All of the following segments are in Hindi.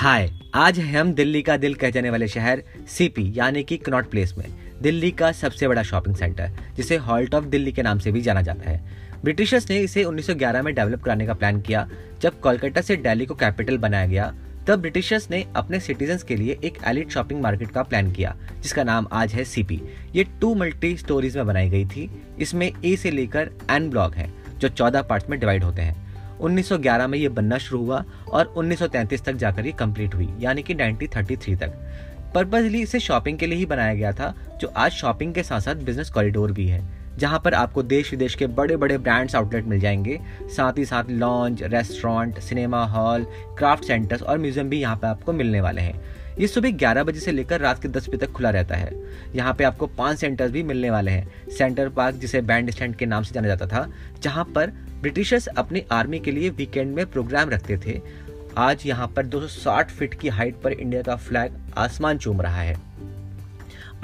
हाय, आज है हम दिल्ली का दिल कह जाने वाले शहर सीपी यानी कि कनॉट प्लेस में, दिल्ली का सबसे बड़ा शॉपिंग सेंटर जिसे हॉल्ट ऑफ़ दिल्ली के नाम से भी जाना जाता है। ब्रिटिशर्स ने इसे 1911 में डेवलप कराने का प्लान किया, जब कोलकाता से दिल्ली को कैपिटल बनाया गया, तब ब्रिटिशर्स ने अपने सिटीजन्स के लिए एक एलिट शॉपिंग मार्केट का प्लान किया, जिसका नाम आज है सीपी ये टू मल्टी स्टोरीज में बनाई गई थी। इसमें ए से लेकर एन ब्लॉक है, जो चौदह पार्ट में डिवाइड होते हैं। 1911 में ये बनना शुरू हुआ और 1933 तक जाकर ये कंप्लीट हुई, यानी कि 1933 तक। पर्पजली इसे शॉपिंग के लिए ही बनाया गया था, जो आज शॉपिंग के साथ साथ बिज़नेस कॉरिडोर भी है, जहाँ पर आपको देश विदेश के बड़े बड़े ब्रांड्स आउटलेट मिल जाएँगे। साथ ही साथ launch restaurant cinema hall craft centres और म्यूज़ियम भी यहाँ पे आपको मिलने वाले हैं। ये सुबह 11 बजे से लेकर रात के 10 बजे तक खुला रहता है। यहाँ पे आपको पाँच सेंटर्स भी मिलने वाले हैं। सेंटर पार्क जिसे बैंड स्टैंड के नाम से जाना जाता था, जहाँ पर ब्रिटिशर्स अपनी आर्मी के लिए वीकेंड में प्रोग्राम रखते थे। आज यहाँ पर 260 फीट की हाइट पर इंडिया का फ्लैग आसमान चूम रहा है।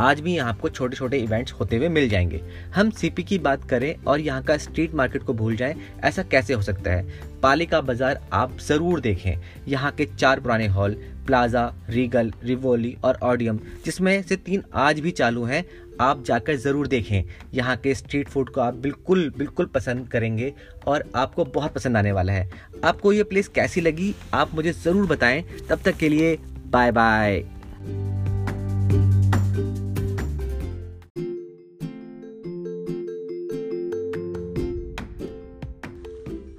आज भी यहाँ आपको छोटे छोटे इवेंट्स होते हुए मिल जाएँगे। हम सीपी की बात करें और यहाँ का स्ट्रीट मार्केट को भूल जाएँ, ऐसा कैसे हो सकता है? पालिका बाज़ार आप ज़रूर देखें। यहाँ के चार पुराने हॉल प्लाजा रीगल रिवोली और ऑडियम जिसमें से तीन आज भी चालू हैं, आप जाकर ज़रूर देखें। यहाँ के स्ट्रीट फ़ूड को आप बिल्कुल बिल्कुल पसंद करेंगे और आपको बहुत पसंद आने वाला है। आपको ये प्लेस कैसी लगी, आप मुझे ज़रूर बताएँ। तब तक के लिए बाय बाय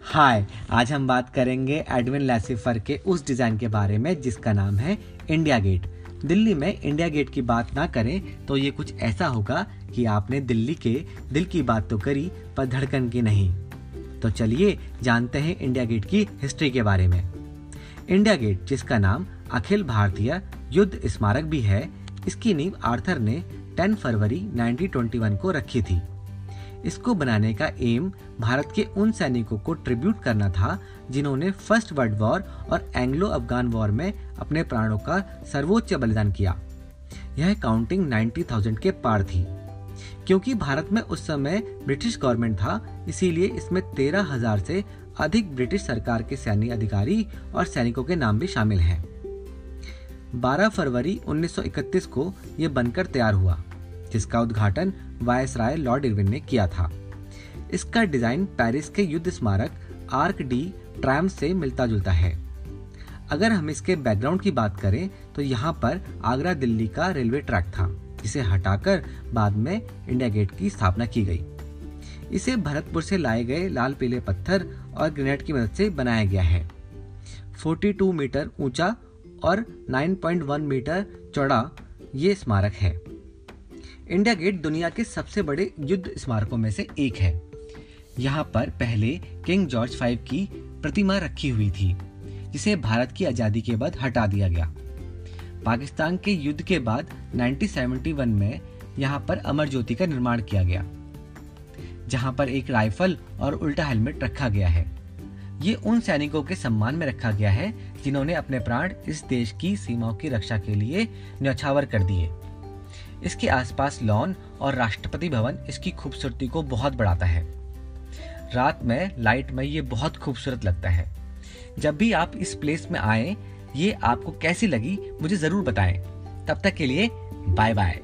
हाय आज हम बात करेंगे एडविन लैसिफर के उस डिज़ाइन के बारे में जिसका नाम है इंडिया गेट दिल्ली में इंडिया गेट की बात ना करें तो ये कुछ ऐसा होगा कि आपने दिल्ली के दिल की बात तो करी, पर धड़कन की नहीं। तो चलिए जानते हैं इंडिया गेट की हिस्ट्री के बारे में। इंडिया गेट जिसका नाम अखिल भारतीय युद्ध स्मारक भी है, इसकी नींव आर्थर ने 10 फरवरी 1921 को रखी थी। इसको बनाने का एम भारत के उन सैनिकों को ट्रिब्यूट करना था जिन्होंने फ़र्स्ट वर्ल्ड वॉर और एंग्लो अफगान वॉर में अपने प्राणों का सर्वोच्च बलिदान किया। यह काउंटिंग 90,000 के पार थी। क्योंकि भारत में उस समय ब्रिटिश गवर्नमेंट था इसीलिए इसमें तेरह हज़ार से अधिक ब्रिटिश सरकार के सैन्य अधिकारी और सैनिकों के नाम भी शामिल हैं। 12 फरवरी 1931 को यह बनकर तैयार हुआ। जिसका उद्घाटन वायसराय लॉर्ड इरविन ने किया था। इसका डिज़ाइन पेरिस के युद्ध स्मारक आर्क डी ट्रैम से मिलता जुलता है। अगर हम इसके बैकग्राउंड की बात करें तो यहाँ पर आगरा दिल्ली का रेलवे ट्रैक था, जिसे हटाकर बाद में इंडिया गेट की स्थापना की गई। इसे भरतपुर से लाए गए लाल पीले पत्थर और ग्रेनेड की मदद से बनाया गया है। 42 मीटर ऊँचा और 9.1 मीटर चौड़ा ये स्मारक है। इंडिया गेट दुनिया के सबसे बड़े युद्ध स्मारकों में से एक है। यहाँ पर पहले किंग जॉर्ज फाइव की प्रतिमा रखी हुई थी, जिसे भारत की आज़ादी के बाद हटा दिया गया। पाकिस्तान के युद्ध के बाद 1971 में यहाँ पर अमर ज्योति का निर्माण किया गया, जहाँ पर एक राइफल और उल्टा हेलमेट रखा गया है। ये उन सैनिकों के सम्मान में रखा गया है, जिन्होंने अपने प्राण इस देश की सीमाओं की रक्षा के लिए न्यौछावर कर दिए। इसके आसपास लॉन और राष्ट्रपति भवन इसकी खूबसूरती को बहुत बढ़ाता है। रात में लाइट में ये बहुत खूबसूरत लगता है। जब भी आप इस प्लेस में आए, ये आपको कैसी लगी, मुझे ज़रूर बताएँ। तब तक के लिए बाय बाय